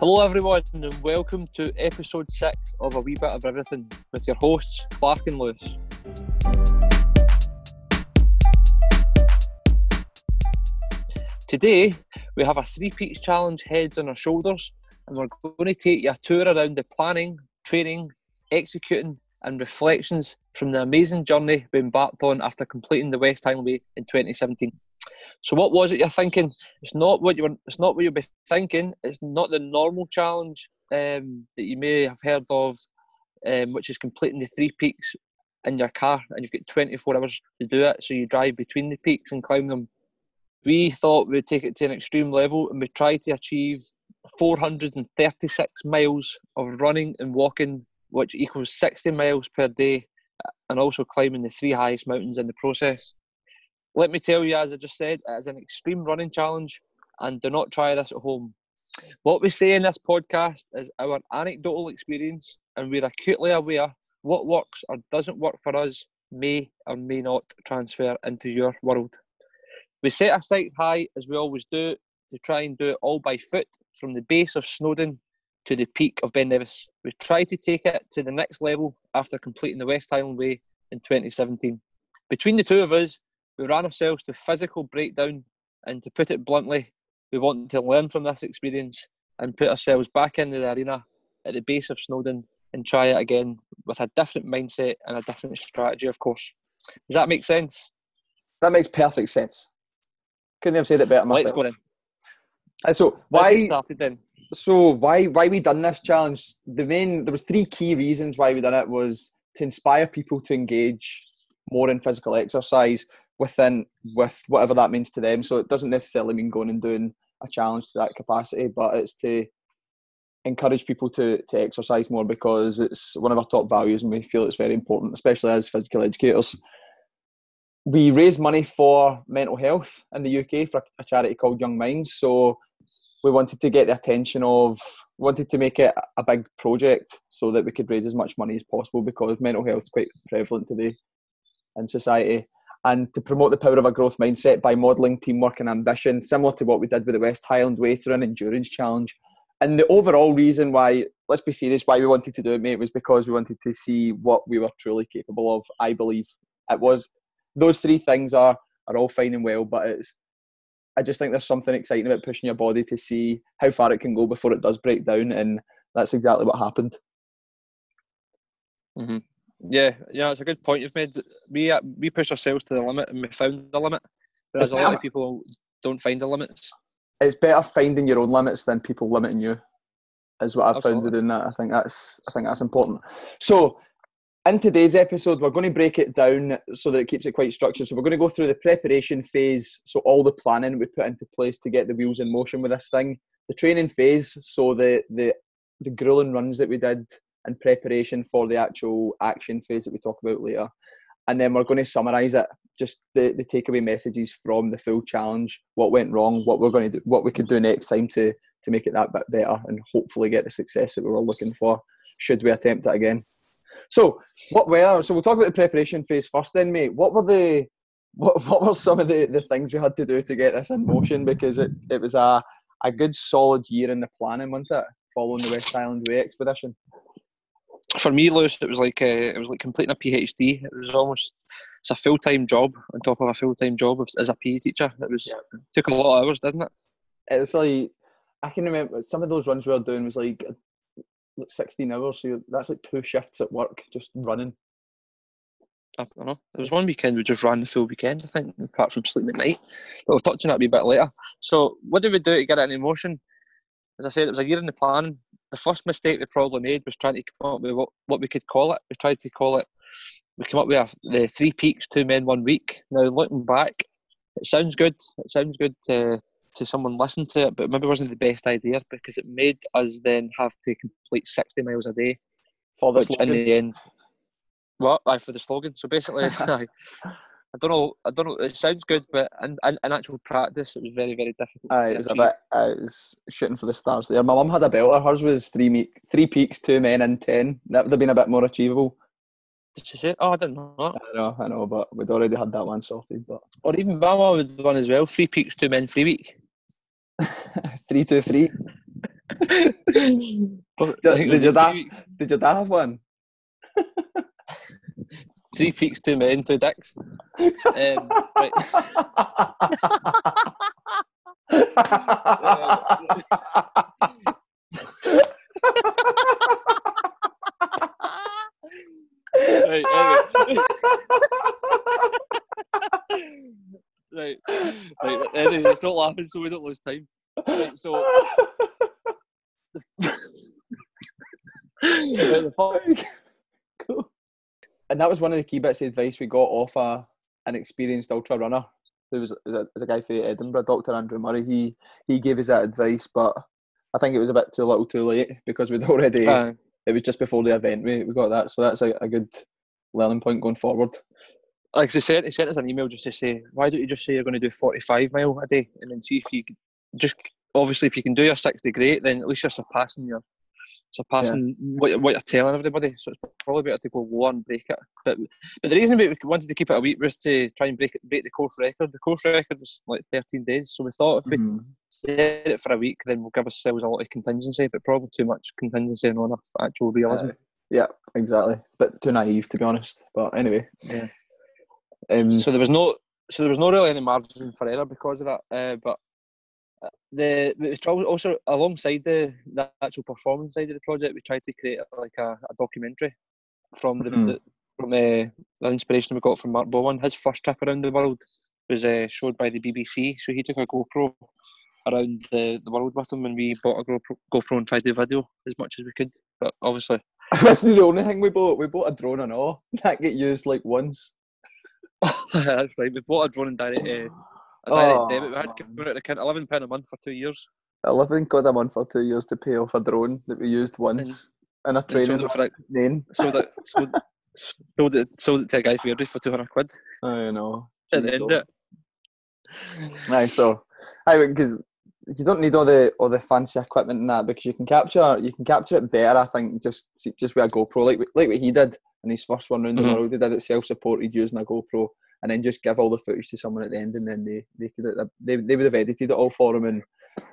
Hello, everyone, and welcome to episode six of A Wee Bit of Everything with your hosts, Clark and Lewis. Today, we have a Three Peaks Challenge heads on our shoulders, and we're going to take you a tour around the planning, training, executing, and reflections from the amazing journey we embarked on after completing the West Highland Way in 2017. So, what was it you're thinking? It's not what you were. It's not what you'll be thinking. It's not the normal challenge um, that you may have heard of, um, which is completing the three peaks in your car, and you've got 24 hours to do it. So you drive between the peaks and climb them. We thought we'd take it to an extreme level, and we tried to achieve 436 miles of running and walking, which equals 60 miles per day, and also climbing the three highest mountains in the process. Let me tell you, as I just said, it is an extreme running challenge, and do not try this at home. What we say in this podcast is our anecdotal experience, and we're acutely aware what works or doesn't work for us may or may not transfer into your world. We set our sights high, as we always do, to try and do it all by foot from the base of Snowdon to the peak of Ben Nevis. We tried to take it to the next level after completing the West Highland Way in 2017. Between the two of us, we ran ourselves to physical breakdown, and to put it bluntly, we want to learn from this experience and put ourselves back into the arena at the base of Snowdon and try it again with a different mindset and a different strategy, of course. Does that make sense? That makes perfect sense. Couldn't have said it better myself. Let's go then. And so why? started then. So why why we done this challenge? The main there was three key reasons why we done it was to inspire people to engage more in physical exercise within with whatever that means to them. So it doesn't necessarily mean going and doing a challenge to that capacity, but it's to encourage people to to exercise more because it's one of our top values and we feel it's very important, especially as physical educators. We raise money for mental health in the UK for a charity called Young Minds. So we wanted to get the attention of wanted to make it a big project so that we could raise as much money as possible because mental health is quite prevalent today in society and to promote the power of a growth mindset by modelling teamwork and ambition, similar to what we did with the West Highland Way through an endurance challenge. And the overall reason why, let's be serious, why we wanted to do it, mate, was because we wanted to see what we were truly capable of. I believe it was those three things are are all fine and well, but it's I just think there's something exciting about pushing your body to see how far it can go before it does break down, and that's exactly what happened. Mm-hmm. Yeah, yeah, it's a good point you've made. We uh, we pushed ourselves to the limit and we found the limit, whereas a lot of people don't find the limits. It's better finding your own limits than people limiting you, is what I've found Absolutely. with doing that. I think that's I think that's important. So, in today's episode, we're going to break it down so that it keeps it quite structured. So we're going to go through the preparation phase, so all the planning we put into place to get the wheels in motion with this thing. The training phase, so the the the grueling runs that we did in preparation for the actual action phase that we talk about later. And then we're going to summarise it, just the, the takeaway messages from the full challenge, what went wrong, what we're going to do, what we could do next time to to make it that bit better and hopefully get the success that we were looking for, should we attempt it again. So what were so we'll talk about the preparation phase first then, mate. What were the what, what were some of the, the things we had to do to get this in motion? Because it, it was a, a good solid year in the planning, wasn't it? Following the West Highland Way expedition. For me, Lewis, it was like uh, it was like completing a PhD. It was almost it's a full time job on top of a full time job as- a PE teacher. It was it took a lot of hours, didn't it? It's like I can remember some of those runs we were doing was like 16 hours, so that's like two shifts at work just running. I don't know. There was one weekend we just ran the full weekend, I think, apart from sleeping at night. But we'll touch on that a bit later. So, what did we do to get it in motion? As I said, it was a year in the planning. The first mistake we probably made was trying to come up with what, what we could call it. We tried to call it, we came up with a, the three peaks, two men, one week. Now, looking back, it sounds good. It sounds good to, to someone listen to it, but maybe it wasn't the best idea because it made us then have to complete 60 miles a day For the which in slogan. the end, what? Aye, for the slogan. So basically, aye, I don't know. I don't know. It sounds good, but in, in, in actual practice, it was very, very difficult. Aye, it was a bit. It was shooting for the stars there. My mum had a belter. Hers was three me- three peaks, two men, and ten. That would have been a bit more achievable. Did she say? Oh, I didn't know that. I know, I know, but we'd already had that one sorted. But Or even Mama with one as well. Three peaks, two men, three week. three, two, three. Did- I did your dad- Did your dad have one? Three peaks, two men, two dicks. Um, right. Right, anyway. right, right. Anyway, stop laughing so we don't lose time. Right, so the cool. And that was one of the key bits of advice we got off a, an experienced ultra runner. who was, was a, was a guy from Edinburgh, Dr. Andrew Murray. He he gave us that advice, but I think it was a bit too little, too late because we'd already. uh, it was just before the event we, we got that, so that's a, a good learning point going forward. like he sent, he sent us an email just to say, why don't you just say you're going to do 45 mile a day and then see if you could just obviously if you can do your 60 great, then at least you're surpassing your surpassing what, what you're telling everybody. So it's probably better to go lower and break it. But but the reason we wanted to keep it a week was to try and break it, break the course record. The course record was like 13 days, so we thought if we Mhm. set it for a week, then we'll give ourselves a lot of contingency, but probably too much contingency and not enough actual realism. Uh, yeah, exactly. But too naive to be honest. But anyway, Yeah. um, so there was no so there was no really any margin for error because of that. Uh, but the it was also alongside the, the actual performance side of the project, we tried to create like a, a documentary from the, Mhm. the from uh, the inspiration we got from Mark Beaumont. His first trip around the world was uh, showed by the BBC, so he took a GoPro around the, the world with him, and we bought a GoPro, GoPro and tried to video as much as we could. But obviously, that's the only thing we bought. We bought a drone and all that get used like once. that's right. We bought a drone and direct. Uh, a Oh, debit. We had to put it account eleven pound a month for two years. Eleven quid a month for two years to pay off a drone that we used once in a And sold training it for plane. sold it, sold, sold it, sold it to a guy for for two hundred quid. I know. At the end of it. Aye, so I because you don't need all the all the fancy equipment and that because you can capture you can capture it better. I think just just with a GoPro, like like what he did in his first one round Mhm. the world. He did it self supported using a GoPro, and then just give all the footage to someone at the end, and then they they could they, they would have edited it all for him and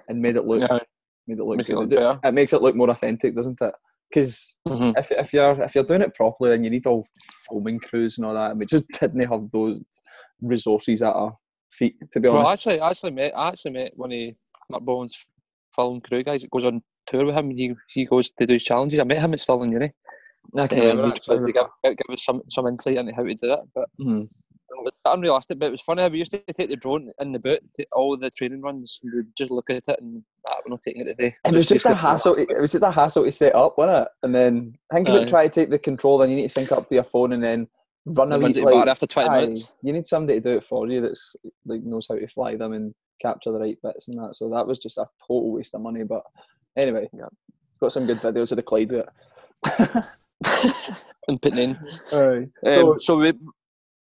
and made it look Yeah, made it look make it good. look It- better. it makes it look more authentic, doesn't it? Because Mhm. if if you're if you're doing it properly, then you need all filming crews and all that, and we just didn't have those resources at our feet. To be honest, Well, actually, I actually met I actually met one of Mark Beaumont's film crew guys that goes on tour with him. and He he goes to do his challenges. I met him at Stirling Uni. Can Um, he tried to give, give us some, some insight into how to do that, but Mhm. It was unrealistic. But it was funny. how We used to take the drone in the boot to all the training runs. We would just look at it and ah, we're not taking it today. It was just used a hassle. It was just a hassle to set up, wasn't it? And then I think Aye. about trying to take the control, and you need to sync up to your phone, and then run a The wee ones that you like, after twenty aye, minutes. You need somebody to do it for you that's like knows how to fly them and capture the right bits and that. So that was just a total waste of money. But anyway, Yeah. got some good videos of the Clyde with it. and putting in. Aye. Um, So so we,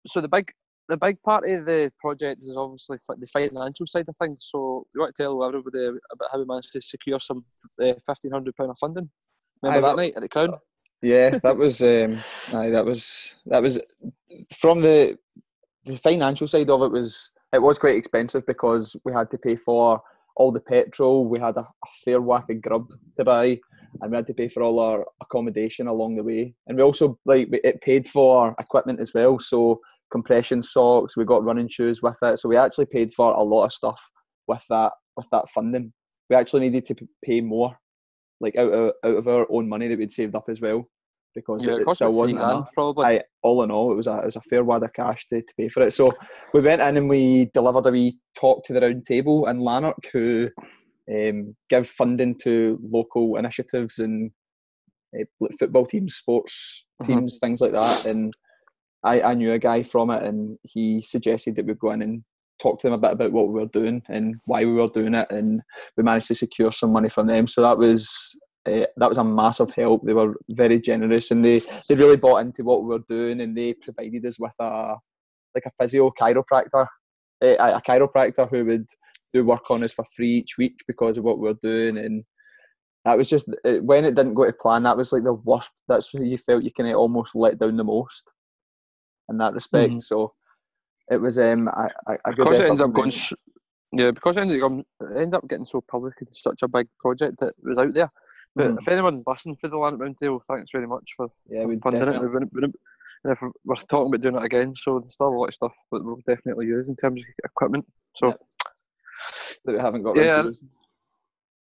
so the big the big part of the project is obviously the financial side of things. So we want to tell everybody about how we managed to secure some uh, fifteen hundred pound of funding. Remember Aye, that night at the Crown? Yeah, that was um, aye, that was that was from the the financial side of it was it was quite expensive because we had to pay for all the petrol, we had a, a fair whack of grub to buy, and we had to pay for all our accommodation along the way, and we also like it paid for equipment as well. So compression socks, we got running shoes with it, so we actually paid for a lot of stuff with that with that funding. We actually needed to pay more, like out of out of our own money that we'd saved up as well, because Yeah, it, it still wasn't enough. probably. I, all in all, it was a it was a fair wad of cash to, to pay for it. So we went in and we delivered a wee talk to the round table in Lanark, who um, give funding to local initiatives and uh, football teams, sports Mhm. teams, things like that. And I, I knew a guy from it, and he suggested that we go in and talk to them a bit about what we were doing and why we were doing it, and we managed to secure some money from them. So that was uh, that was a massive help. They were very generous, and they they really bought into what we were doing, and they provided us with a like a physio chiropractor, eh, a, a chiropractor who would do work on us for free each week because of what we were doing, and that was just eh, when it didn't go to plan. That was like the worst. That's where you felt you can almost let down the most in that respect. Mhm. So it was um a, a, a good Because it effort ended up going, them. s- Yeah, because it ended, up, it ended up getting so public and such a big project that was out there. But Mm. if anyone's listened to the Land Roundtable, thanks very much for Yeah, we funding it. We wouldn't, wouldn't, and if we're, we're talking about doing it again, so there's still a lot of stuff that we'll definitely use in terms of equipment. So Yeah. that we haven't got. Yeah. round to using.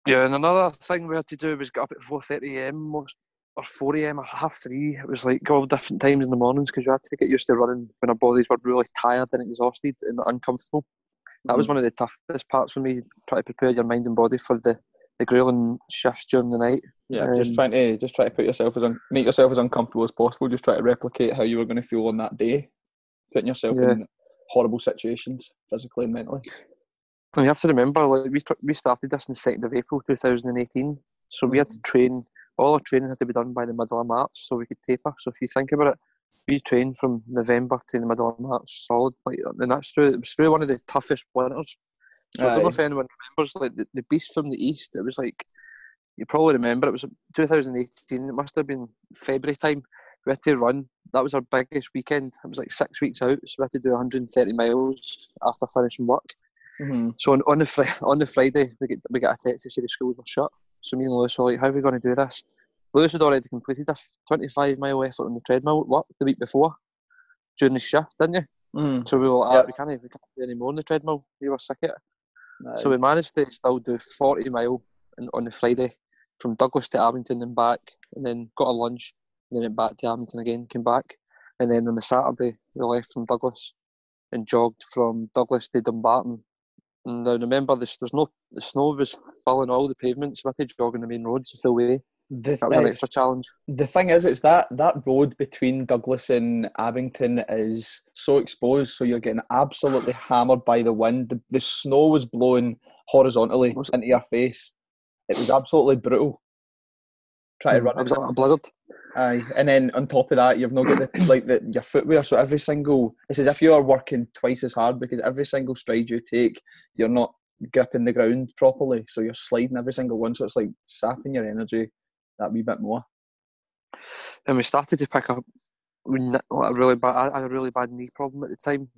yeah, and another thing we had to do was get up at four thirty a.m. most or four a.m. or half three. It was like all different times in the mornings because you had to get used to running when our bodies were really tired and exhausted and uncomfortable. That was Mhm. one of the toughest parts for me, trying to prepare your mind and body for the, the grueling shifts during the night. Yeah, just Um, trying to just try to put yourself as un- make yourself as uncomfortable as possible. Just try to replicate how you were going to feel on that day, putting yourself Yeah. in horrible situations, physically and mentally. And you have to remember, like we, we started this on the second of April, two thousand and eighteen. So we had to train. All our training had to be done by the middle of March, so we could taper. So if you think about it, we trained from November to the middle of March, solid. Like, and that's through. It was through one of the toughest winters. So I don't know if anyone remembers, like the, the beast from the east. It was like you probably remember. It was 2018. It must have been February time. We had to run. That was our biggest weekend. It was like six weeks out, so we had to do 130 miles after finishing work. Mm-hmm. So on, on the fri- on the Friday, we get we got a text to say the schools were shut. So me and Lewis were like, "How are we going to do this?" Lewis had already completed a 25 mile effort on the treadmill at work the week before during the shift, didn't you? Mm-hmm. So we were like, ah, "We can't we can't do any more on the treadmill." We were sick of it. So we managed to still do 40 mile on, on the Friday from Douglas to Abington and back, and then got a lunch, and then went back to Abington again, came back, and then on the Saturday we left from Douglas and jogged from Douglas to Dumbarton. And now remember, this, there's no the snow was filling all the pavements. We had to jog on the main roads the full way. the, That was an extra challenge. the thing is, it's that that road between Douglas and Abington is so exposed, so you're getting absolutely hammered by the wind. The, the snow was blowing horizontally into your face. It was absolutely brutal. Try to run It was like a blizzard. Aye, and then on top of that, you've not got the, like the, your footwear. So every single, it's as if you are working twice as hard because every single stride you take, you're not gripping the ground properly. So you're sliding every single one. So it's like sapping your energy that wee bit more. and we started to pick up a really bad. I had a really bad knee problem at the time.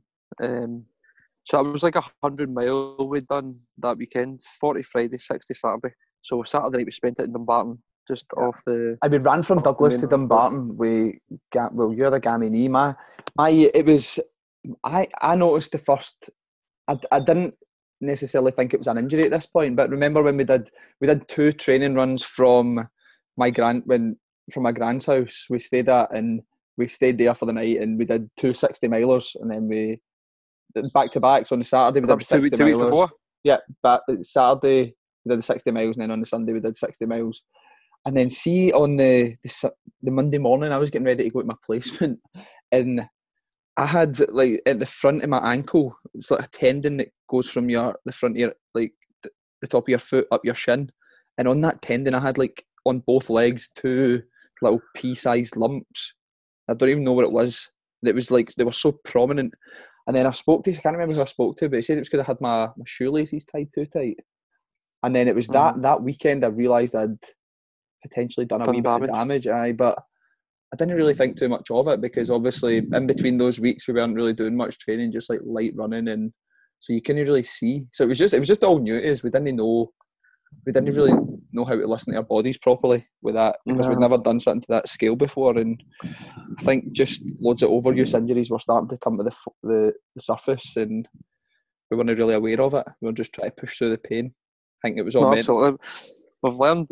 Um, so it was like a hundred mile we'd done that weekend. Forty Friday, sixty Saturday. So Saturday night we spent it in Dumbarton, just off the. I mean, ran from Douglas to. Dumbarton with Ga- well, you're the gammy knee. My, my, it was. I I noticed the first. I, I didn't necessarily think it was an injury at this point, but remember when we did we did two training runs from my grand when from my grand's house we stayed at and we stayed there for the night and we did two 60 milers and then we back to backs So on the Saturday we did was two, 60 week- two weeks before. Yeah, but Saturday we did the 60 miles, and then on the Sunday we did 60 miles. And then see on the the, the Monday morning, I was getting ready to go to my placement, and I had like at the front of my ankle, it's like a tendon that goes from your the front of your like the top of your foot up your shin, and on that tendon, I had like on both legs two little pea-sized lumps. I don't even know what it was. It was like they were so prominent. And then I spoke to, I can't remember who I spoke to, but he said it was because I had my, my shoelaces tied too tight. And then it was that mm. that weekend I realised I'd potentially done a Done wee bit of damage. Aye, but I didn't really think too much of it because obviously in between those weeks we weren't really doing much training, just like light running, and so you couldn't really see. So it was just it was just all new to us. We didn't know we didn't really know how to listen to our bodies properly with that because we'd never done something to that scale before. And I think just loads of overuse injuries were starting to come to the the, the surface, and we weren't really aware of it. We were just trying to push through the pain. I think it was all No, absolutely. We've learned.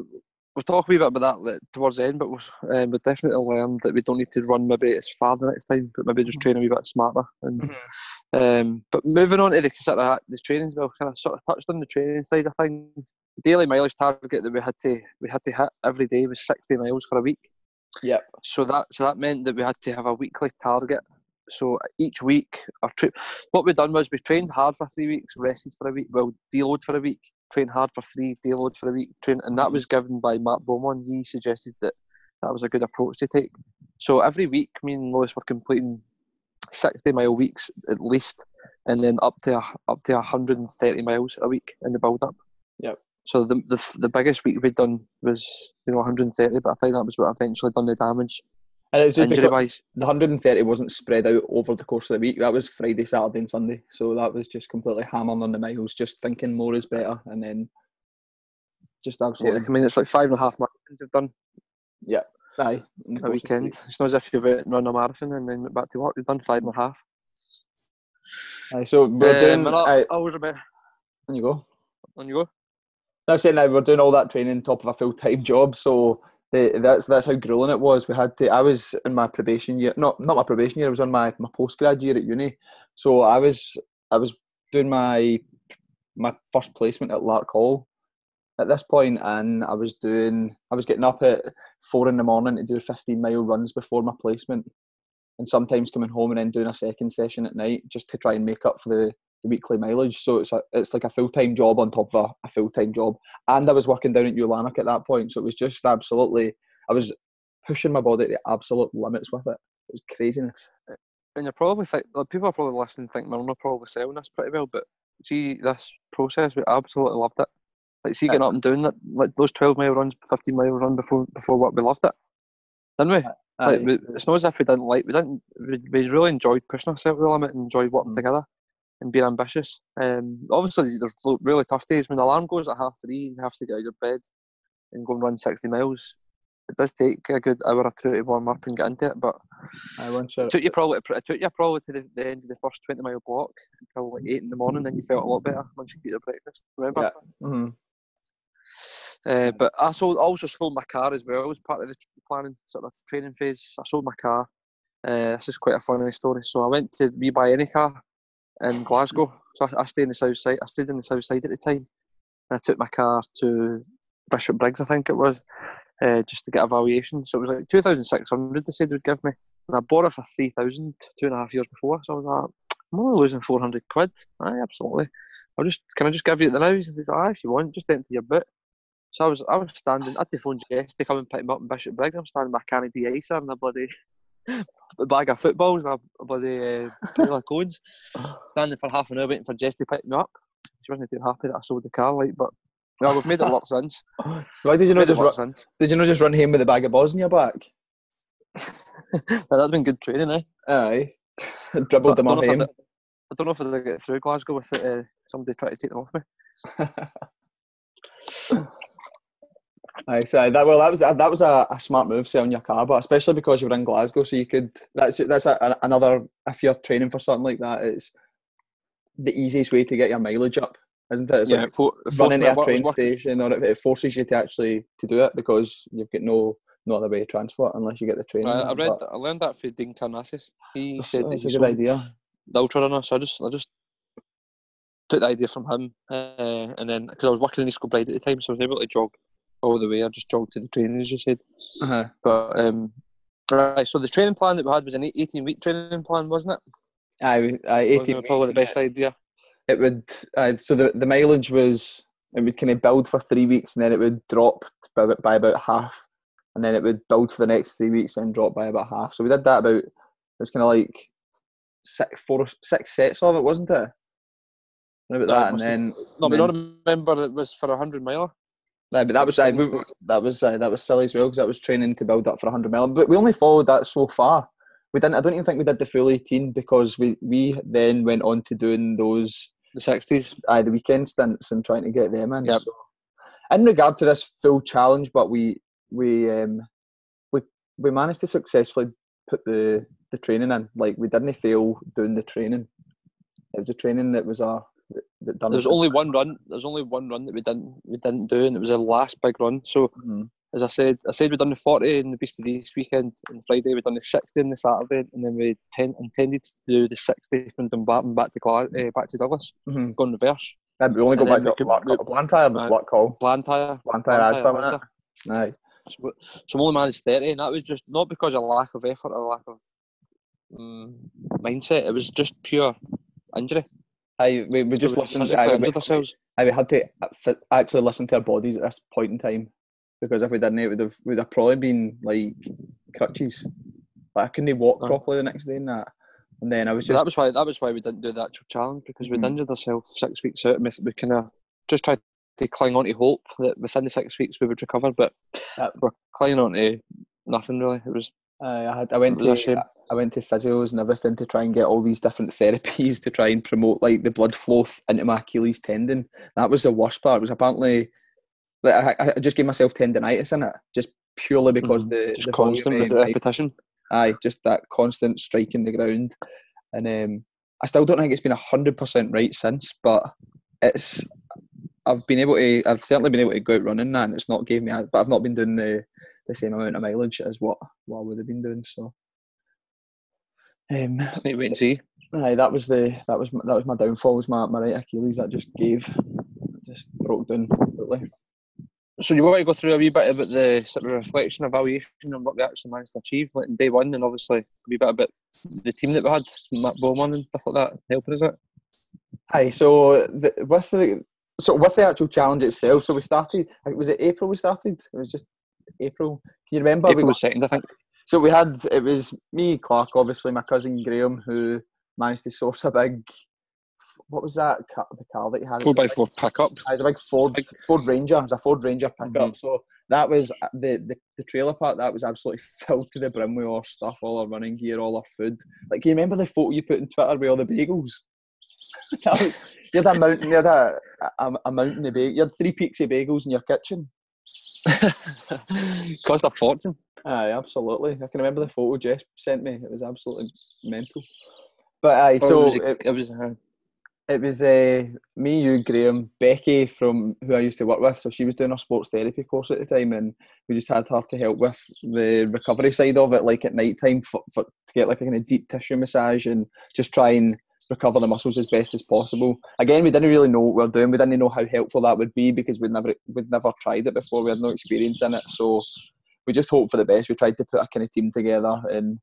We'll talk a wee bit about that like, towards the end, but we've, um, we've definitely learned that we don't need to run maybe as far the next time, but maybe just train a wee bit smarter. And Mhm. um, but moving on to the sort of the training, well, kind of sort of touched on the training side of things. The daily mileage target that we had to we had to hit every day was sixty miles for a week. Yep. So that so that meant that we had to have a weekly target. So each week, our trip. What we done was we trained hard for three weeks, rested for a week, well, deload for a week, train hard for three, deload for a week, train, and that was given by Mark Beaumont. He suggested that that was a good approach to take. So every week, me and Lewis were completing sixty mile weeks at least, and then up to a, up to hundred and thirty miles a week in the build up. Yep. So the, the the biggest week we'd done was you know 130, but I think that was what eventually done the damage. And it's just injury wise. the 130 wasn't spread out over the course of the week. That was Friday, Saturday, and Sunday. So that was just completely hammering on the miles, just thinking more is better, and then just Yeah, absolutely. I mean, it's like five and a half marathons you've done Yeah. Aye, in the a course of the weekend. week. It's not as if you've uh, run a marathon and then went back to work. You've done five and a half. Aye, so we're doing. Um, and I, I was a bit. on you go. On you go. I'm saying now we're doing all that training on top of a full time job, so that's that's how grueling it was. We had to. I was in my probation year, not not my probation year. I was on my my postgrad year at uni, so I was I was doing my my first placement at Larkhall at this point, and I was doing I was getting up at four in the morning to do 15 mile runs before my placement, and sometimes coming home and then doing a second session at night just to try and make up for the weekly mileage. So it's a, it's like a full time job on top of a, a full time job, and I was working down at Ulanich at that point, so it was just absolutely I was pushing my body to the absolute limits with it. It was craziness. And you're probably think like, people are probably listening think we're probably selling this pretty well, but see this process, we absolutely loved it. Like see getting up and doing that, like those twelve mile runs, fifteen mile run before before work, we loved it, didn't we? Like, we, it's not as if we didn't like we didn't we, we really enjoyed pushing ourselves to the limit and enjoyed working Mm. together and being ambitious. Um, obviously there's really tough days when the alarm goes at half three and you have to get out of your bed and go and run sixty miles. It does take a good hour or two to warm up and get into it, but I it took you probably it took you probably to the, the end of the first twenty mile block until like eight in the morning. Then you felt a lot better once you get your breakfast. Remember? Yeah. Mhm. Uh, but I sold, also sold my car as well. It was part of the planning sort of training phase. I sold my car. Uh, this is quite a funny story. So I went to we buy any car in Glasgow. So I, I stayed in the south side. I stayed in the south side at the time, and I took my car to Bishopbriggs, I think it was, uh, just to get a valuation. So it was like two thousand six hundred. They said they would give me, and I bought it for three thousand two and a half years before. So I was like, I'm only losing four hundred quid. Aye, absolutely. I'll just can I just give you it now? He's like, if you want, just empty your boot. So I was I was standing, I had to phone Jess to come and pick me up in Bishopbriggs. I'm standing with my can of de-icer and a bloody a bag of footballs and a, bloody uh, of cones. Standing for half an hour waiting for Jess to pick me up. She wasn't too happy that I sold the car, like, but well, we've made it work since. Why did you not just run, since. did you not just run home with a bag of balls in your back? That's been good training, eh? Aye. Dribbled them I up don't know if home. I'd- I don't know if I'd get through Glasgow with uh, somebody trying to take them off me. Aye, so that well, that was that was a, a smart move selling your car, but especially because you were in Glasgow, so you could. That's that's a, a- another. If you're training for something like that, it's the easiest way to get your mileage up, isn't it? It's yeah, like for, running to to a I train station, or it, it forces you to actually to do it because you've got no no other way of transport unless you get the train. I, I read, But I learned that through Dean Karnazes. He That's, said that's he a good idea. the ultra runner, so I just, I just took the idea from him, uh, and then because I was working in East Kilbride at the time, so I was able to jog all the way. I just jogged to the training, as you said. Uh-huh. But um, right, so the training plan that we had was an eighteen-week training plan, wasn't it? Aye, aye, Wasn't 18 it probably the weeks, best idea. it would uh, so the, the mileage was it would kind of build for three weeks and then it would drop by, about- by about half and then it would build for the next three weeks and drop by about half so we did that about it was kind of like six four six sets of it wasn't it about that and then no, but I don't remember it was for a hundred miler. Aye, but that was we, Silly that was aye, that was silly as well because that was training to build up for 100 mile but we only followed that so far we didn't I don't even think we did the full 18 because we we then went on to doing those The sixties. aye, the weekend stints and trying to get them in. Yep. So, in regard to this full challenge, but we we um we we managed to successfully put the the training in. Like we didn't fail doing the training. It was a training that was a that, that done. There was only one run. There was only one run that we didn't we didn't do, and it was the last big run. So Mhm. as I said, I said we'd done the 40 in the Beast of this weekend, and Friday we'd done the 60 on the Saturday, and then we ten, intended to do the 60 from Dumbarton back to Gla- uh, back to Douglas, Mhm. going reverse. Yeah, but we only go back to could- Black, we- Blantyre, Aye. Black Call, Blantyre, Blantyre, Blantyre, Aston, Asda. Aye. So, so we only managed 30, and that was just not because of lack of effort or lack of um, mindset. It was just pure injury. Aye, we, we just we listened. Aye, we, aye, we had to actually listen to our bodies at this point in time because if we didn't, it would have would have probably been like crutches. Like I couldn't walk Aye. properly the next day and that. And then I was So just that was why that was why we didn't do the actual challenge because we'd Mhm. injured ourselves six weeks out. And we, kind of just tried to cling on to hope that within the six weeks we would recover, but Yep. we're clinging on to nothing really. It was I, I had I went It was a to. I went to physios and everything to try and get all these different therapies to try and promote like the blood flow into my Achilles tendon. That was the worst part. It was apparently like I, I just gave myself tendonitis in it just purely because Mhm. the Just the constant with and, the like, repetition. aye, just that constant striking the ground. And um, I still don't think it's been hundred percent right since, but it's I've been able to I've certainly been able to go out running that and it's not gave me but I've not been doing the the same amount of mileage as what, what I would have been doing. So um Just need wait and see. aye, that was the that was my, that was my downfall was my, my right Achilles that just gave just broke down completely. So you want to go through a wee bit about the sort of reflection, evaluation, and what we actually managed to achieve, like in day one, and obviously a wee bit about the team that we had, Matt Bowman and stuff like that, helping us out. Aye, so the, with the so with the actual challenge itself, so we started. Was it April? We started. It was just April. Can you remember? April we was second, I think. So we had it was me, Clark, obviously my cousin Graham, who managed to source a big. What was that? Car, the car that you had? Four It was by a big- four pick up. it was a big Ford Big- Ford Ranger. It was a Ford Ranger pickup. Mhm. So that was uh, the, the the trailer park. That was absolutely filled to the brim with all our stuff, all our running gear, all our food. Like, can you remember the photo you put on Twitter with all the bagels? was, you had a mountain. You had a, a, a mountain of bagels. You had three peaks of bagels in your kitchen. Cost a fortune. Aye, absolutely. I can remember the photo Jess sent me. It was absolutely mental. But aye, Well, so it was, it, it was uh, it was uh, me, you, Graham, Becky from who I used to work with. So she was doing her sports therapy course at the time, and we just had her to help with the recovery side of it, like at night time, for, for to get like a kind of deep tissue massage and just try and recover the muscles as best as possible. Again, we didn't really know what we were doing. We didn't know how helpful that would be because we'd never we'd never tried it before. We had no experience in it, so we just hoped for the best. We tried to put a kind of team together and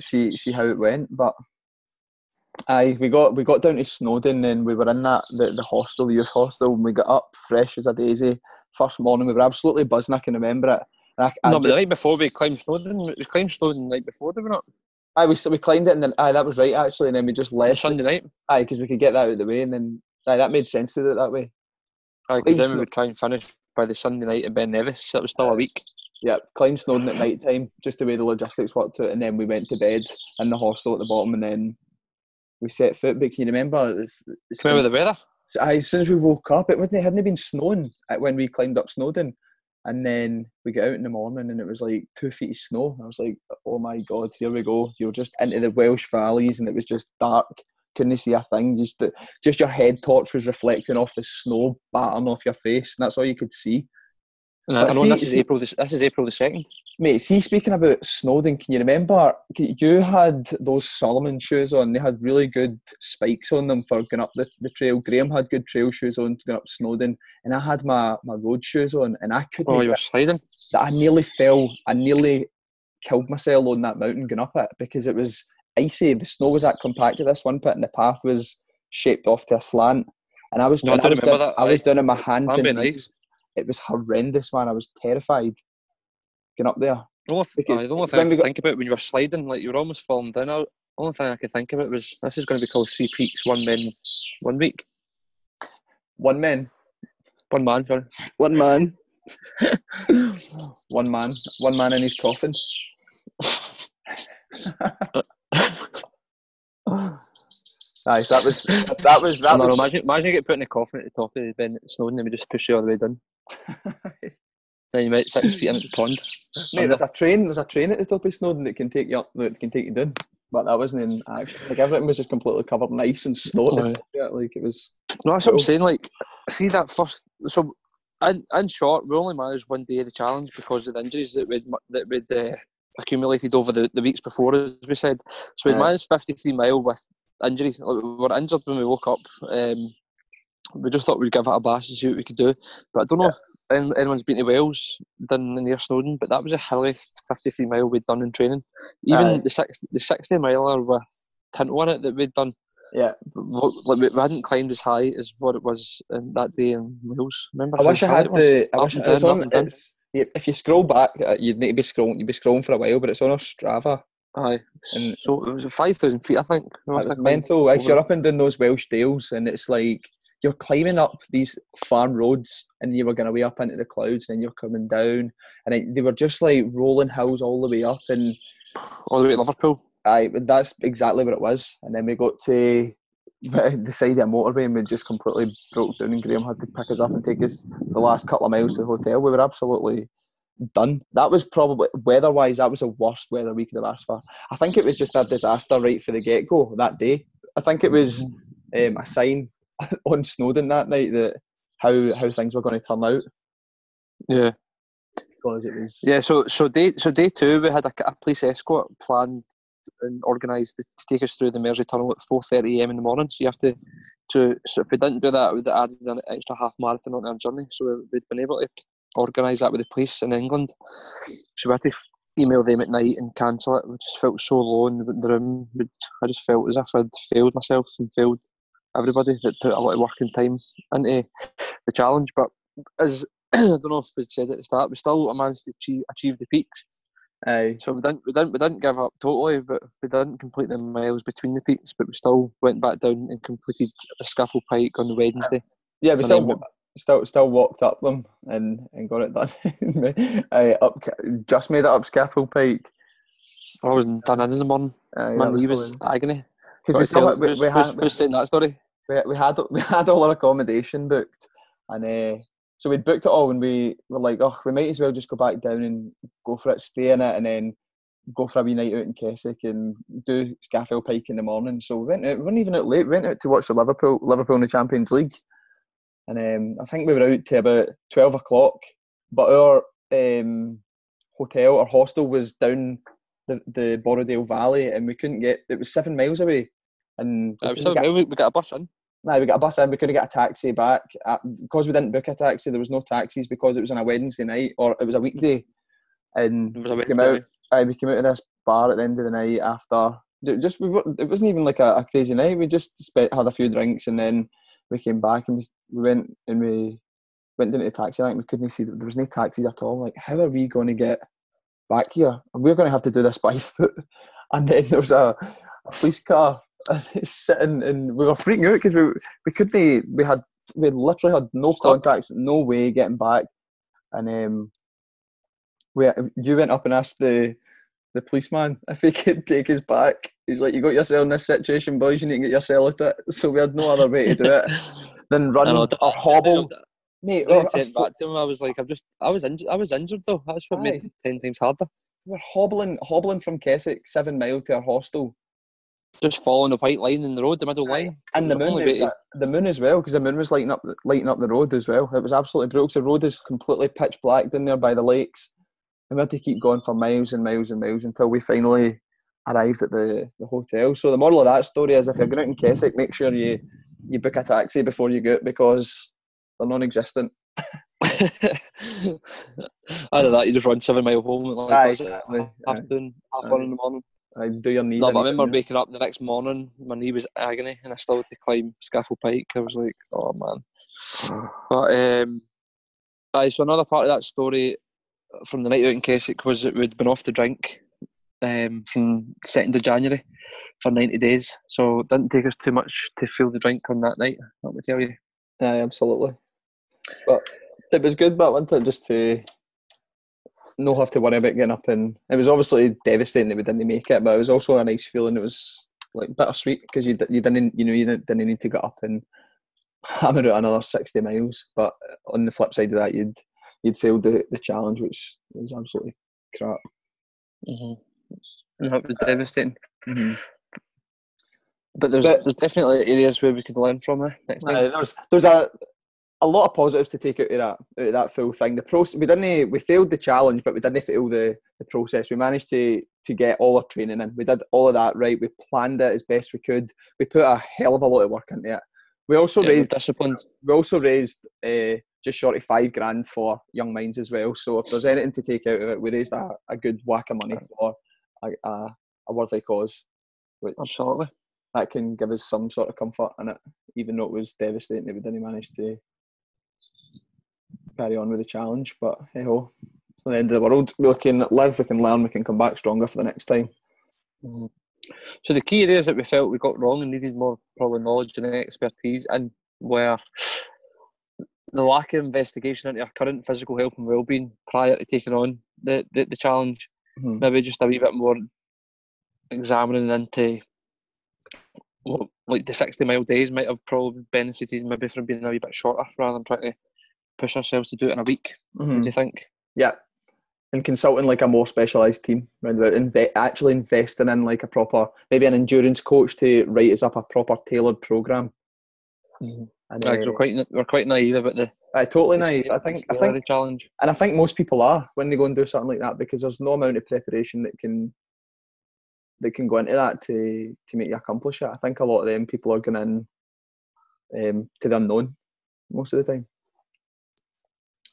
see see how it went, but. Aye, we got we got down to Snowdon and we were in that the, the hostel, the youth hostel, and we got up fresh as a daisy. First morning, we were absolutely buzzing. I can remember it. I, I no, but the night before we climbed Snowdon, we climbed Snowdon the night before, did we not? Aye, we, we climbed it, and then aye, that was right actually. And then we just left. Sunday night. Aye, because we could get that out of the way, and then aye, that made sense to do it that way. Aye, because then we would try and finish by the Sunday night in Ben Nevis. That was still a week. Yeah, climbed Snowdon at night time, just the way the logistics worked out, and then we went to bed in the hostel at the bottom, and then we set foot. But can you remember? it's- it's- Remember the weather? aye, as soon as we woke up, it wasn't. It hadn't been snowing uh, when we climbed up Snowdon, and then we got out in the morning, and it was like two feet of snow. I was like, "Oh my god, here we go!" You're just into the Welsh valleys, and it was just dark. Couldn't see a thing. Just just your head torch was reflecting off the snow battering off your face, and that's all you could see. And I, I know see- this is see- April. This, this is April the second. Mate, see, speaking about Snowdon, can you remember you had those Salomon shoes on? They had really good spikes on them for going up the, the trail. Graham had good trail shoes on going up Snowdon, and I had my, my road shoes on, and I couldn't. Oh, you were sliding. That I nearly fell. I nearly killed myself on that mountain going up it because it was icy. The snow was that compact at this one pit, and the path was shaped off to a slant. And I was, No, I doing, do I was, doing, that, I was aye. doing it in my hands and knees. Nice. It was horrendous, man. I was terrified going up there. The only, Because aye, the only thing I could got- think about when you were sliding, like you were almost falling down. The only thing I could think about was this is going to be called Three Peaks, One Men, One Week, One man. One Man. Sorry. One man. one man. One man in his coffin. Nice. That was that was that I know, was imagine, imagine you get put in a coffin at the top of the Ben Snowdon and we just push you all the way down. Then you might six feet into the pond. Mate, there's a train. There's a train at the top of Snowdon that can take you up. That can take you down. But that wasn't in action. Like everything was just completely covered in ice and snow. at the Aye. top of it, Like it was. No, that's what I'm saying. Like, see that first. So, in, in short, we only managed one day of the challenge because of the injuries that we'd that we'd uh, accumulated over the, the weeks before, as we said. So we Aye. managed 53 mile with injury. Like, we were injured when we woke up. Um, we just thought we'd give it a bash and see what we could do. But I don't know if anyone's been to Wales, done near Snowdon, but that was a hilarious 53 mile we'd done in training. Even Aye. the six, the 60 miler with Tinto on it that we'd done Yeah. like we hadn't climbed as high as what it was in that day in Wales. Remember? I wish I had the. I wish down, on. up and down. It's, if you scroll back, uh, you'd need to be scrolling. You'd be scrolling for a while, but it's on our Strava. Aye, and- so it was five thousand feet, I think. we It was mental. Like you're up and down those Welsh dales, and it's like you're climbing up these farm roads and you were going to way up into the clouds and then you're coming down and it, they were just like rolling hills all the way up and all the way to Liverpool. I that's exactly what it was. And then we got to the side of a motorway and we just completely broke down and Graham had to pick us up and take us the last couple of miles to the hotel. We were absolutely done. That was probably weather wise, that was the worst weather we could have asked for. I think it was just a disaster right for the get go that day. I think it was um, a sign on Snowdon that night that how how things were going to turn out. Yeah, because it was yeah. So so day so day two we had a, a police escort planned and organised to take us through the Mersey Tunnel at four thirty am in the morning. So you have to to so if we didn't do that, we'd have added an extra half marathon on our journey. So we'd been able to organise that with the police in England. So we had to email them at night and cancel it. We just felt so low in the room. I just felt as if I'd failed myself and failed everybody that put a lot of work and time into the challenge. But as I don't know if we said at the start, we still managed to achieve, achieve the peaks. Aye. So we didn't, we didn't we didn't give up totally, but we didn't complete the miles between the peaks. But we still went back down and completed a Scafell Pike on the Wednesday. Yeah, we still still still walked up them and, and got it done. I up just made it up Scafell Pike. I wasn't done in the morning. Aye, My knee was agony. Because we we, we, had who's saying that story. We, we had we had all our accommodation booked, and uh, so we'd booked it all, and we were like, oh, we might as well just go back down and go for it, stay in it, and then go for a wee night out in Keswick and do Scafell Pike in the morning. So we went out, we weren't even out late. We went out to watch the Liverpool Liverpool in the Champions League and um, I think we were out to about twelve o'clock. But our um, hotel or hostel was down the, the Borrowdale Valley, and we couldn't get. It was seven miles away, and we, seven get, we got a bus in. No, we got a bus in. We couldn't get a taxi back uh, because we didn't book a taxi. There was no taxis because it was on a Wednesday night or it was a weekday, and it was a we came out. Uh, we came out of this bar at the end of the night after. Just we were, it wasn't even like a, a crazy night. We just spent, had a few drinks and then we came back and we, we went and we went into the taxi rank. We couldn't see that there was no taxis at all. Like, how are we going to get back here? And we're going to have to do this by foot. And then there was a, a police car It's sitting, and we were freaking out because we we could be We had we literally had no Stop. contacts, no way getting back. And um, we you went up and asked the the policeman if he could take us back. He's like, "You got yourself in this situation, boys. You need to get yourself out of it." So we had no other way to do it than run or hobble. Mate, I sent back to him. I was like, "I'm just, I was injured. I was injured though. That's what Aye. made it ten times harder." We're hobbling, hobbling from Keswick, seven mile to our hostel. Just following the white line in the road, the middle line, and the moon, a, the moon as well, because the moon was lighting up, lighting up the road as well. It was absolutely broke. The road is completely pitch black down there by the lakes and we had to keep going for miles and miles and miles until we finally arrived at the, the hotel. So the moral of that story is if you're going out in Keswick, make sure you, you book a taxi before you go because they're non-existent. Either that, you just run seven mile home like Aye, exactly. half two, half one in the morning. I do your knees. No, I remember waking up the next morning, my knee was agony, and I still had to climb Scafell Pike. I was like, oh man. but um, aye, so another part of that story from the night out in Keswick was that we'd been off the drink um, from second of January for ninety days. So it didn't take us too much to feel the drink on that night. Let me tell you. Yeah, absolutely. But it was good, but wasn't it, just to not have to worry about getting up and it was obviously devastating that we didn't make it, but it was also a nice feeling. It was like bittersweet because you you didn't you know you didn't, didn't need to get up and hammer out another sixty miles. But on the flip side of that, you'd he'd failed the, the challenge, which was absolutely crap. Mm-hmm. That was devastating. Mm-hmm. But there's but, there's definitely areas where we could learn from it next time. Uh, there's there's a a lot of positives to take out of that out of that full thing. The process we didn't we failed the challenge, but we didn't fail the, the process. We managed to to get all our training in. We did all of that right. We planned it as best we could. We put a hell of a lot of work into it. We also yeah, raised disciplined. We also raised uh, just short of five grand for young minds as well. So if there's anything to take out of it, we raised a, a good whack of money for a, a, a worthy cause. Which Absolutely. That can give us some sort of comfort in it, even though it was devastating that we didn't manage to carry on with the challenge. But hey ho, it's not the end of the world. We can live, we can learn, we can come back stronger for the next time. Mm-hmm. So the key areas that we felt we got wrong and needed more probably knowledge and expertise and where the lack of investigation into your current physical health and well-being prior to taking on the, the, the challenge, Mhm. maybe just a wee bit more examining into well, like the 60 mile days might have probably benefited maybe from being a wee bit shorter rather than trying to push ourselves to do it in a week. What Mhm. do you think? Yeah. And consulting like a more specialised team round about inve- actually investing in like a proper maybe an endurance coach to write us up a proper tailored program. And, Like, uh, we're quite we're quite naive about the I totally the naive. I think I think the challenge. and I think most people are when they go and do something like that because there's no amount of preparation that can that can go into that to to make you accomplish it. I think a lot of them people are going in um, to the unknown most of the time.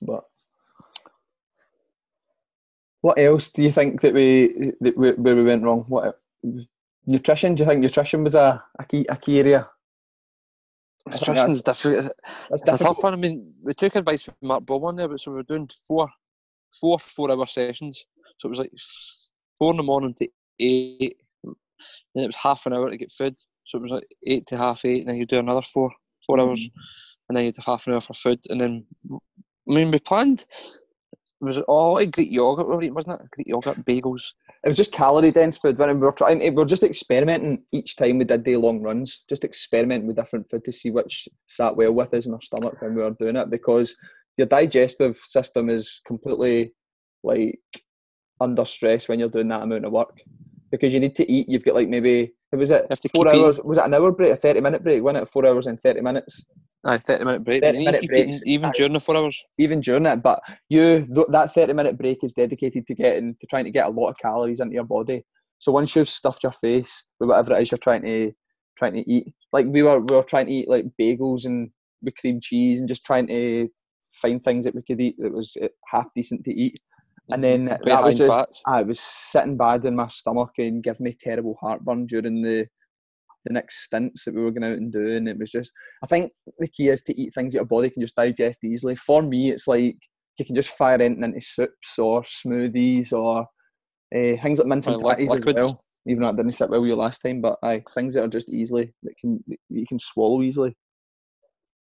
But what else do you think that we that we, where we went wrong? What nutrition? Do you think nutrition was a, a key a key area? Nutrition's difficult. It's a tough one. I mean, we took advice from Mark Beaumont there, but so we were doing four, four four-hour sessions. So it was like four in the morning to eight, then it was half an hour to get food. So it was like eight to half eight, and then you do another four, 4 Mhm. hours, and then you'd have half an hour for food, and then I mean, we planned. It was all like Greek yogurt, wasn't it? Greek yogurt, bagels. It was just calorie dense food. When we were trying, we were just experimenting each time we did day long runs, just experimenting with different food to see which sat well with us in our stomach when we were doing it. Because your digestive system is completely like under stress when you're doing that amount of work. Because you need to eat. You've got like maybe it was it four keep eating. hours. Was it an hour break? A thirty minute break? Wasn't it four hours and thirty minutes? Aye, thirty minute break. 30 minute breaks. even Aye. during the four hours. even during it. But you th- that thirty minute break is dedicated to getting to trying to get a lot of calories into your body. So once you've stuffed your face with whatever it is you're trying to trying to eat, like we were we were trying to eat like bagels and with cream cheese and just trying to find things that we could eat that was uh, half decent to eat. And then Quite that was just, fats. Ah, I was sitting bad in my stomach and giving me terrible heartburn during the the next stints that we were going out and doing. It was just, I think the key is to eat things that your body can just digest easily. For me, it's like you can just fire anything into soups or smoothies or uh, things like mince and tatties as well. Even though it didn't sit well with you last time, but aye, things that are just easily that can that you can swallow easily.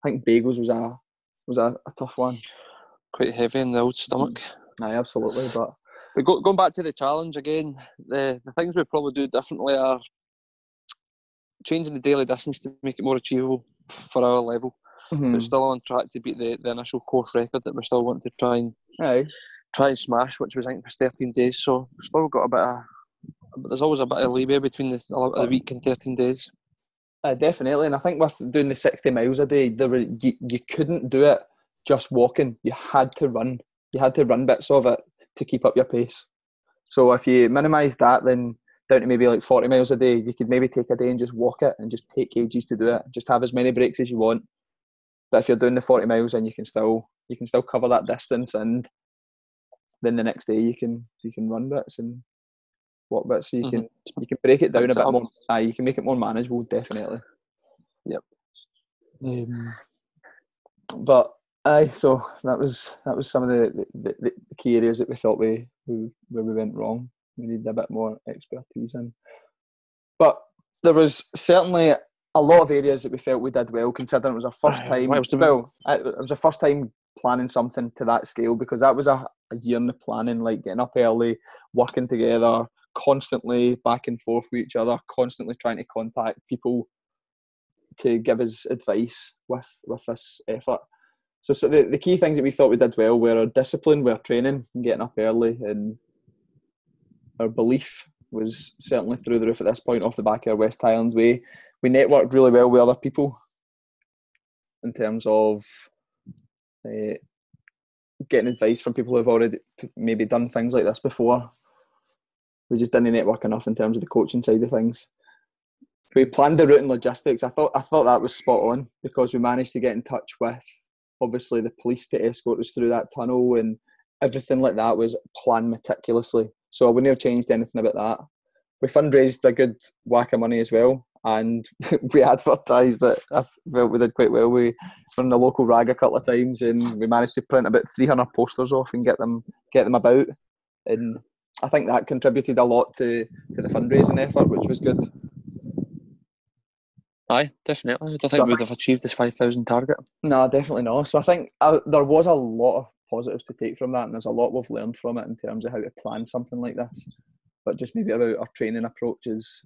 I think bagels was a was a, a tough one. Quite heavy in the old stomach. Mm. Aye, absolutely. But But go, going back to the challenge again, the, the things we probably do differently are changing the daily distance to make it more achievable for our level, mhm, but still on track to beat the, the initial course record that we still want to try and aye, try and smash, which was I think was 13 days. So we've still got a bit of but there's always a bit of leeway between the, the week and 13 days. Uh, definitely, and I think with doing the sixty miles a day, there were you, you couldn't do it just walking. You had to run. You had to run bits of it to keep up your pace. So if you minimise that, then down to maybe like forty miles a day, you could maybe take a day and just walk it, and just take ages to do it. Just have as many breaks as you want. But if you're doing the forty miles, then you can still you can still cover that distance, and then the next day you can you can run bits and walk bits, so you Mhm. can you can break it down Mix a bit up. more. Aye, you can make it more manageable, definitely. Yep. Um, but aye, so that was that was some of the, the, the, key areas that we thought we, we where we went wrong. We needed a bit more expertise in. But there was certainly a lot of areas that we felt we did well, considering it was our first Aye, time. what else did we- Well, it it was our first time planning something to that scale because that was a, a year in the planning, like getting up early, working together, constantly back and forth with each other, constantly trying to contact people to give us advice with with this effort. So, so the, the key things that we thought we did well were our discipline, were training, getting up early, and our belief was certainly through the roof at this point off the back of our West Highland way. We networked really well with other people in terms of uh, getting advice from people who have already maybe done things like this before. We just didn't network enough in terms of the coaching side of things. We planned the route and logistics. I thought I thought that was spot on because we managed to get in touch with obviously the police to escort us through that tunnel and everything like that was planned meticulously. So I wouldn't have changed anything about that. We fundraised a good whack of money as well, and we advertised that I felt we did quite well. We were the local rag a couple of times, and we managed to print about 300 posters off and get them get them about. And I think that contributed a lot to, to the fundraising effort, which was good. Aye, definitely. I don't think I we would have achieved this 5,000 target. No, definitely not. So I think uh, there was a lot of positives to take from that, and there's a lot we've learned from it in terms of how to plan something like this. But just maybe about our training approach is,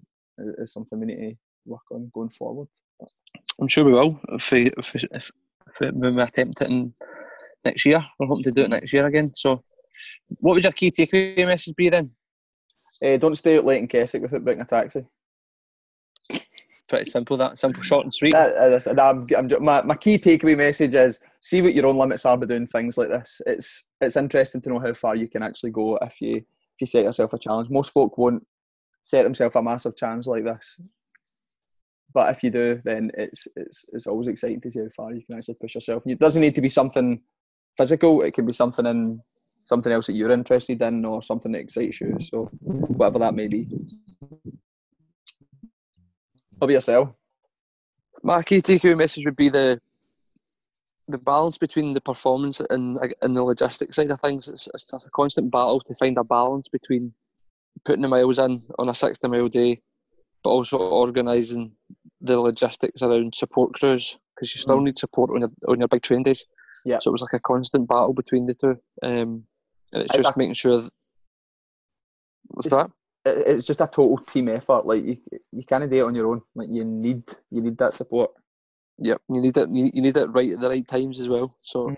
is something we need to work on going forward. I'm sure we will if we, if, if, if when we attempt it in next year. We're hoping to do it next year again. So, what would your key takeaway message be then? Uh, don't stay out late in Keswick without booking a taxi. Pretty simple. That simple, short and sweet. That- uh, is- and I'm, I'm, my, my key takeaway message is see what your own limits are by doing things like this. It's it's interesting to know how far you can actually go if you if you set yourself a challenge. Most folk won't set themselves a massive challenge like this, but if you do, then it's it's it's always exciting to see how far you can actually push yourself. It doesn't need to be something physical. It can be something in something else that you're interested in or something that excites you. So whatever that may be. What about yourself? My key takeaway message would be the the balance between the performance and and the logistics side of things. It's, it's a constant battle to find a balance between putting the miles in on a sixty mile day, but also organising the logistics around support crews because you still Mm. need support on your on your big train days. Yeah. So it was like a constant battle between the two, um, and it's just a- making sure. That, what's It's- that? It- it's just a total team effort. Like you, you can't do it on your own. Like you need, you need that support. Yep, you need it. You need it right at the right times as well. So Mhm.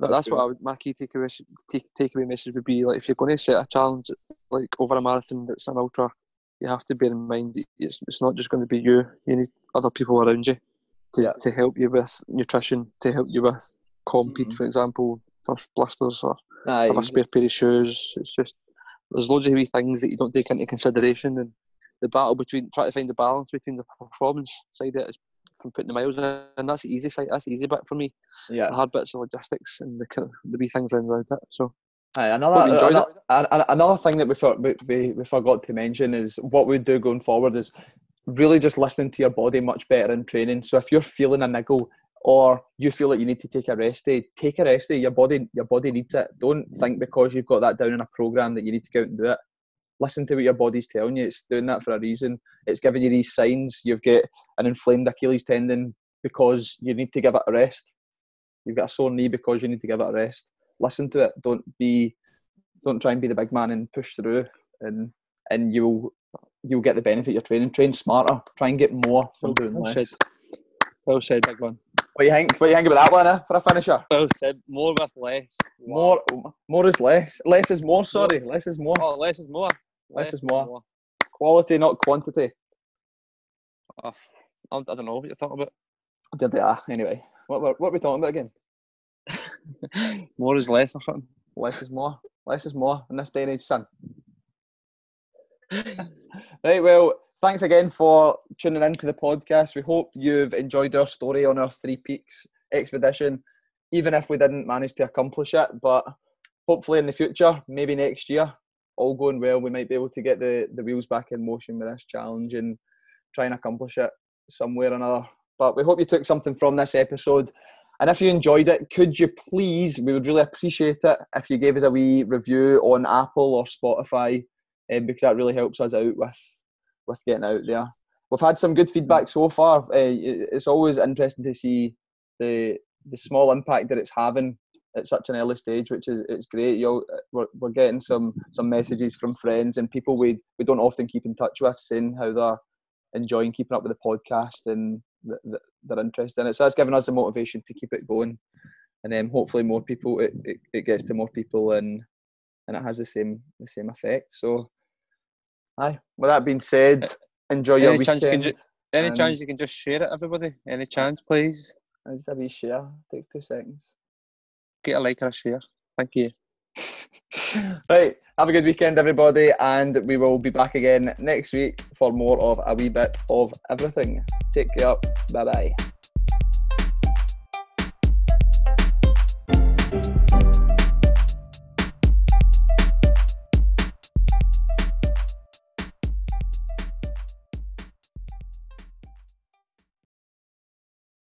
That's that's what I would, my key takeaway message- take, takeaway message would be. Like if you're going to set a challenge like over a marathon that's an ultra, you have to bear in mind it's it's not just going to be you. You need other people around you to, Yeah. to help you with nutrition, to help you with Compeed, Mhm. for example, for blisters or Aye, have a spare pair of shoes. It's just there's loads of wee things that you don't take into consideration, and the battle between trying to find the balance between the performance side of it is from putting the miles in, and that's the easy side. That's the easy bit for me. yeah. The hard bits of logistics and the kind of- the wee things around around it. So Aye, another another, another thing that we, for, we we forgot to mention is what we do going forward is really just listening to your body much better in training. So if you're feeling a niggle or you feel like you need to take a rest day, take a rest day. Your body your body needs it. Don't think because you've got that down in a program that you need to go out and do it. Listen to what your body's telling you. It's doing that for a reason. It's giving you these signs. You've got an inflamed Achilles tendon because you need to give it a rest. You've got a sore knee because you need to give it a rest. Listen to it. Don't be don't try and be the big man and push through and and you'll you'll get the benefit of your training. Train smarter. Try and get more from doing less. Well said, big one. What do you think? What do you think about that one eh, for a finisher? Well said. More with less. More more is less. Less is more, sorry. Less is more. Oh, less is more. Less is more. Quality, not quantity. Oh, I I don't know what you're talking about. Did they ah, anyway. What, what, what are we talking about again? more is less or something. Less is more. Less is more in this day and age, son. Right, well, thanks again for tuning in to the podcast. We hope you've enjoyed our story on our Three Peaks expedition, even if we didn't manage to accomplish it. But hopefully, in the future, maybe next year, all going well, we might be able to get the, the wheels back in motion with this challenge and try and accomplish it somewhere or another. But we hope you took something from this episode. And if you enjoyed it, could you please, we would really appreciate it if you gave us a wee review on Apple or Spotify, um, because that really helps us out with with getting out there. We've had some good feedback so far. Uh, it's always interesting to see the the small impact that it's having at such an early stage, which is it's great. You we're, we're getting some some messages from friends and people we we don't often keep in touch with, saying how they're enjoying keeping up with the podcast and th- th- they're interested in it. So that's given us the motivation to keep it going, and then hopefully more people it, it, it gets to more people and and it has the same the same effect. So, aye. With that being said, enjoy your Any chance you can weekend. ju- Any chance you can just share it, everybody? Any chance, please? Just a wee share. Takes two seconds. Get a like or a share. Thank you. right. Have a good weekend, everybody, and we will be back again next week for more of a wee bit of everything. Take care. Bye bye.